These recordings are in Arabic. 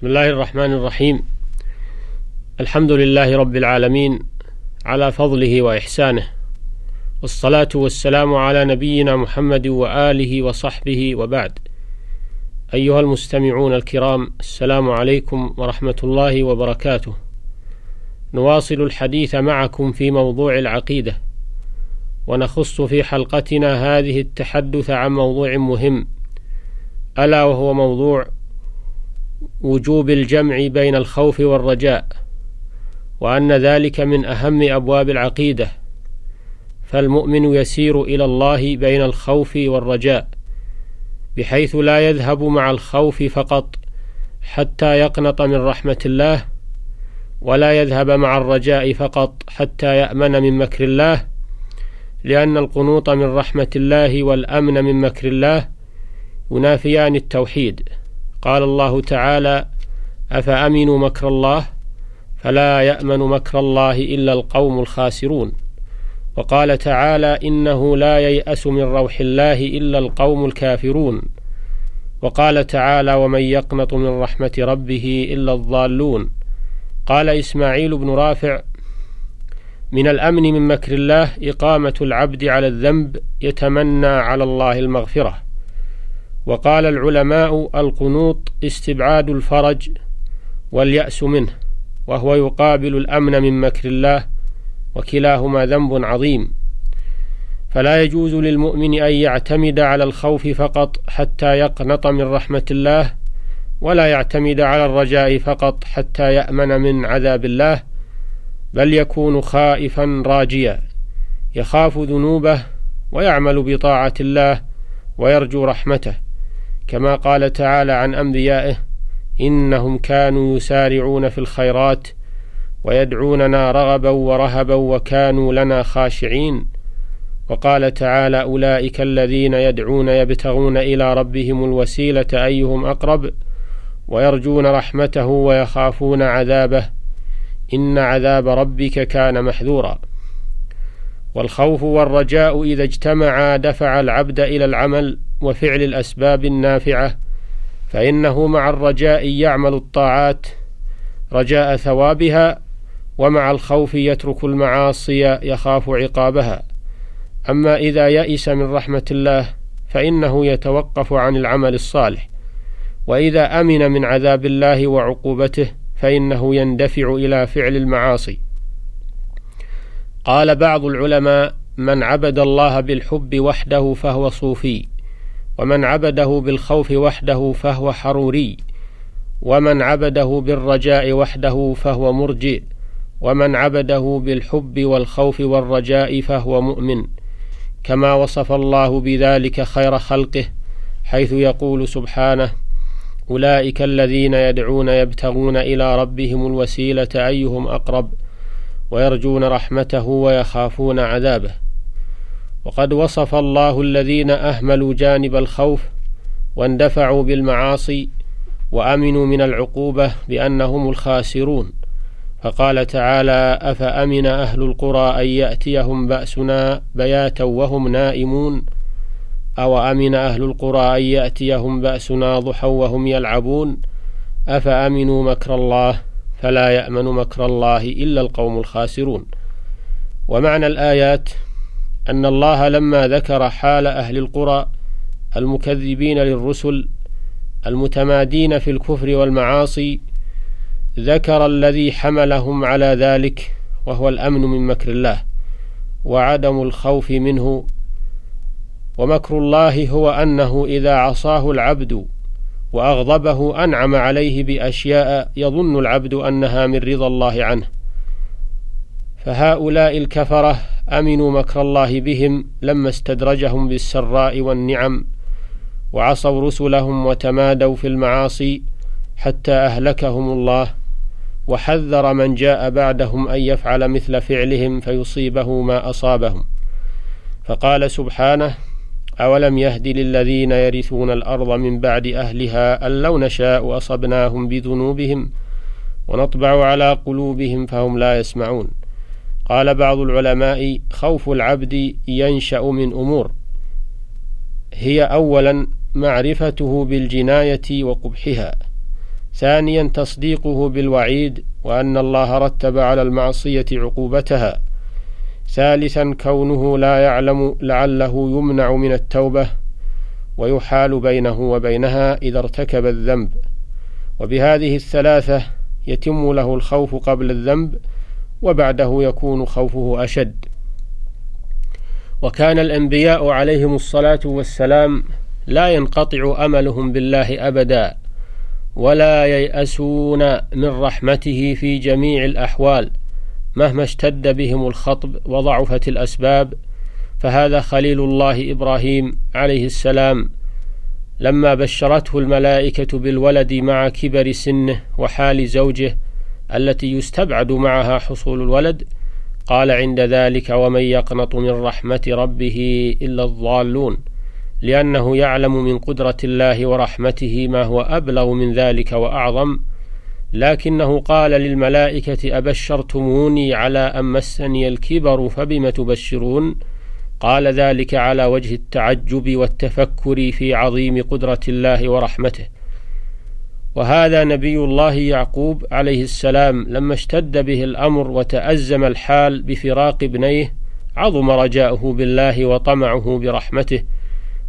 بسم الله الرحمن الرحيم. الحمد لله رب العالمين على فضله وإحسانه والصلاة والسلام على نبينا محمد وآله وصحبه وبعد. أيها المستمعون الكرام السلام عليكم ورحمة الله وبركاته. نواصل الحديث معكم في موضوع العقيدة ونخص في حلقتنا هذه التحدث عن موضوع مهم ألا وهو موضوع وجوب الجمع بين الخوف والرجاء وأن ذلك من أهم أبواب العقيدة. فالمؤمن يسير إلى الله بين الخوف والرجاء بحيث لا يذهب مع الخوف فقط حتى يقنط من رحمة الله ولا يذهب مع الرجاء فقط حتى يأمن من مكر الله لأن القنوط من رحمة الله والأمن من مكر الله ينافيان التوحيد. قال الله تعالى أفأمنوا مكر الله؟ فلا يأمن مكر الله إلا القوم الخاسرون. وقال تعالى إنه لا ييأس من روح الله إلا القوم الكافرون. وقال تعالى ومن يقنط من رحمة ربه إلا الضالون. قال إسماعيل بن رافع من الأمن من مكر الله إقامة العبد على الذنب يتمنى على الله المغفرة. وقال العلماء القنوط استبعاد الفرج واليأس منه وهو يقابل الأمن من مكر الله وكلاهما ذنب عظيم. فلا يجوز للمؤمن أن يعتمد على الخوف فقط حتى يقنط من رحمة الله ولا يعتمد على الرجاء فقط حتى يأمن من عذاب الله بل يكون خائفا راجيا. يخاف ذنوبه ويعمل بطاعة الله ويرجو رحمته. كما قال تعالى عن أنبيائه إنهم كانوا يسارعون في الخيرات ويدعوننا رغبا ورهبا وكانوا لنا خاشعين. وقال تعالى أولئك الذين يدعون يبتغون إلى ربهم الوسيلة أيهم أقرب ويرجون رحمته ويخافون عذابه. إن عذاب ربك كان محذورا. والخوف والرجاء إذا اجتمعا دفع العبد إلى العمل وفعل الأسباب النافعة فإنه مع الرجاء يعمل الطاعات رجاء ثوابها ومع الخوف يترك المعاصي يخاف عقابها. أما إذا يئس من رحمة الله فإنه يتوقف عن العمل الصالح. وإذا أمن من عذاب الله وعقوبته فإنه يندفع إلى فعل المعاصي. قال بعض العلماء من عبد الله بالحب وحده فهو صوفي. ومن عبده بالخوف وحده فهو حروري ومن عبده بالرجاء وحده فهو مرجئ ومن عبده بالحب والخوف والرجاء فهو مؤمن كما وصف الله بذلك خير خلقه حيث يقول سبحانه أولئك الذين يدعون يبتغون إلى ربهم الوسيلة أيهم أقرب ويرجون رحمته ويخافون عذابه. وقد وصف الله الذين أهملوا جانب الخوف واندفعوا بالمعاصي وأمنوا من العقوبة بأنهم الخاسرون. فقال تعالى أفأمن أهل القرى أن يأتيهم بأسنا بياتا وهم نائمون؟ أو أمن أهل القرى أن يأتيهم بأسنا ضحى وهم يلعبون؟ أفأمنوا مكر الله فلا يأمن مكر الله إلا القوم الخاسرون. ومعنى الآيات أن الله لما ذكر حال أهل القرى المكذبين للرسل المتمادين في الكفر والمعاصي ذكر الذي حملهم على ذلك وهو الأمن من مكر الله وعدم الخوف منه ومكر الله هو أنه إذا عصاه العبد وأغضبه أنعم عليه بأشياء يظن العبد أنها من رضا الله عنه فهؤلاء الكفرة آمنوا مكر الله بهم لما استدرجهم بالسراء والنعم وعصوا رسلهم وتمادوا في المعاصي حتى أهلكهم الله وحذر من جاء بعدهم أن يفعل مثل فعلهم فيصيبه ما أصابهم. فقال سبحانه أولم يهد للذين يرثون الأرض من بعد أهلها أن لو نشاء أصبناهم بذنوبهم ونطبع على قلوبهم فهم لا يسمعون. قال بعض العلماء خوف العبد ينشأ من أمور. هي اولا معرفته بالجناية وقبحها. ثانيا تصديقه بالوعيد وأن الله رتب على المعصية عقوبتها. ثالثا كونه لا يعلم لعله يمنع من التوبة ويحال بينه وبينها إذا ارتكب الذنب. وبهذه الثلاثة يتم له الخوف قبل الذنب وبعده يكون خوفه أشد. وكان الأنبياء عليهم الصلاة والسلام لا ينقطع أملهم بالله أبدا ولا ييأسون من رحمته في جميع الأحوال. مهما اشتد بهم الخطب وضعفت الأسباب فهذا خليل الله إبراهيم عليه السلام. لما بشرته الملائكة بالولد مع كبر سنه وحال زوجه التي يستبعد معها حصول الولد. قال عند ذلك ومن يقنط من رحمة ربه إلا الضالون لأنه يعلم من قدرة الله ورحمته ما هو أبلغ من ذلك وأعظم. لكنه قال للملائكة أبشرتموني على أن مسني الكبر فبم تبشرون؟ قال ذلك على وجه التعجب والتفكر في عظيم قدرة الله ورحمته. وهذا نبي الله يعقوب عليه السلام لما اشتد به الأمر وتأزم الحال بفراق ابنيه عظم رجاؤه بالله وطمعه برحمته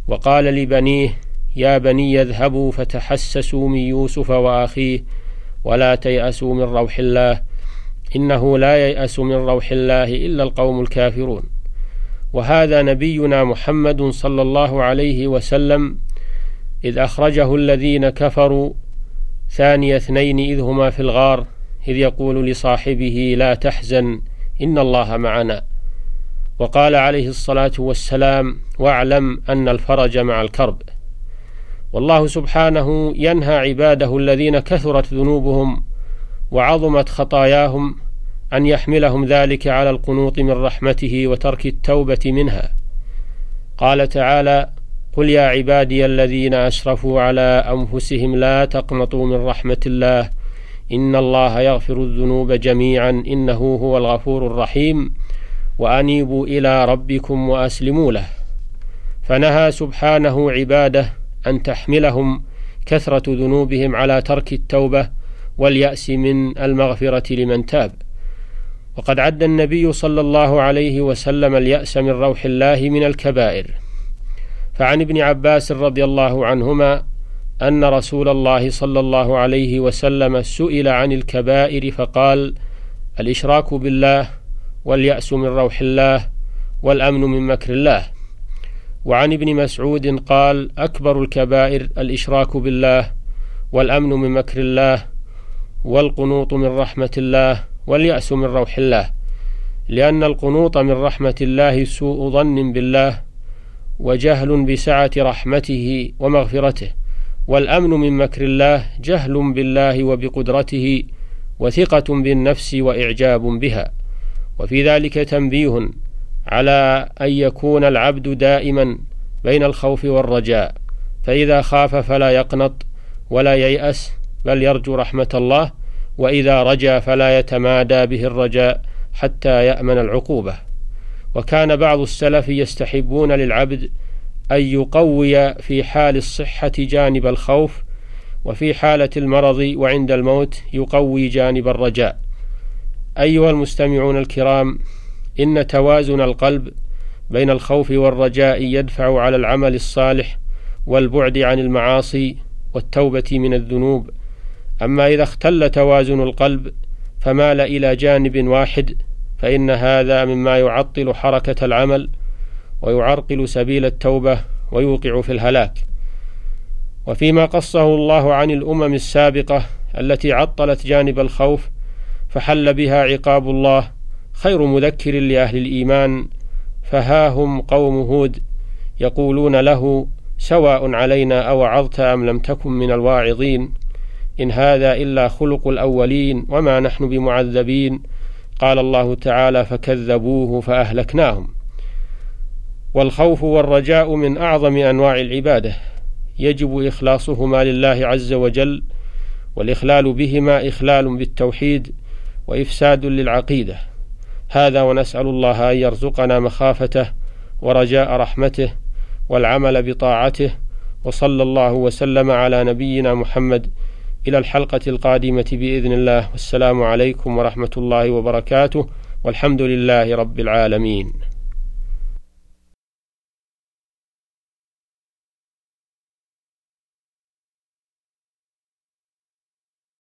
وقال لبنيه يا بني اذهبوا فتحسسوا من يوسف وأخيه ولا تيأسوا من روح الله إنه لا ييأس من روح الله إلا القوم الكافرون. وهذا نبينا محمد صلى الله عليه وسلم إذ أخرجه الذين كفروا ثاني اثنين إذ هما في الغار إذ يقول لصاحبه لا تحزن إن الله معنا. وقال عليه الصلاة والسلام واعلم أن الفرج مع الكرب. والله سبحانه ينهى عباده الذين كثرت ذنوبهم وعظمت خطاياهم أن يحملهم ذلك على القنوط من رحمته وترك التوبة منها. قال تعالى قل يا عبادي الذين اسرفوا على أنفسهم لا تقنطوا من رحمة الله. إن الله يغفر الذنوب جميعا. إنه هو الغفور الرحيم. وأنيبوا إلى ربكم وأسلموا له. فنهى سبحانه عباده أن تحملهم كثرة ذنوبهم على ترك التوبة واليأس من المغفرة لمن تاب. وقد عد النبي صلى الله عليه وسلم اليأس من روح الله من الكبائر. فعن ابن عباس رضي الله عنهما أن رسول الله صلى الله عليه وسلم سئل عن الكبائر فقال الإشراك بالله واليأس من روح الله والأمن من مكر الله. وعن ابن مسعود قال أكبر الكبائر الإشراك بالله والأمن من مكر الله والقنوط من رحمة الله واليأس من روح الله. لأن القنوط من رحمة الله سوء ظن بالله وجهل بسعة رحمته ومغفرته والأمن من مكر الله جهل بالله وبقدرته وثقة بالنفس وإعجاب بها. وفي ذلك تنبيه على أن يكون العبد دائما بين الخوف والرجاء فإذا خاف فلا يقنط ولا ييأس بل يرجو رحمة الله وإذا رجا فلا يتمادى به الرجاء حتى يأمن العقوبة. وكان بعض السلف يستحبون للعبد أن يقوي في حال الصحة جانب الخوف وفي حالة المرض وعند الموت يقوي جانب الرجاء. أيها المستمعون الكرام إن توازن القلب بين الخوف والرجاء يدفع على العمل الصالح والبعد عن المعاصي والتوبة من الذنوب. أما إذا اختل توازن القلب فمال إلى جانب واحد فإن هذا مما يعطل حركة العمل ويعرقل سبيل التوبة ويوقع في الهلاك. وفيما قصه الله عن الأمم السابقة التي عطلت جانب الخوف فحل بها عقاب الله خير مذكر لأهل الإيمان فها هم قوم هود يقولون له سواء علينا أوعظت أم لم تكن من الواعظين إن هذا إلا خلق الأولين وما نحن بمعذبين قال الله تعالى فكذبوه فأهلكناهم. والخوف والرجاء من أعظم أنواع العبادة. يجب إخلاصهما لله عز وجل والإخلال بهما إخلال بالتوحيد وإفساد للعقيدة. هذا ونسأل الله أن يرزقنا مخافته ورجاء رحمته والعمل بطاعته وصلى الله وسلم على نبينا محمد إلى الحلقة القادمة بإذن الله. والسلام عليكم ورحمة الله وبركاته. والحمد لله رب العالمين.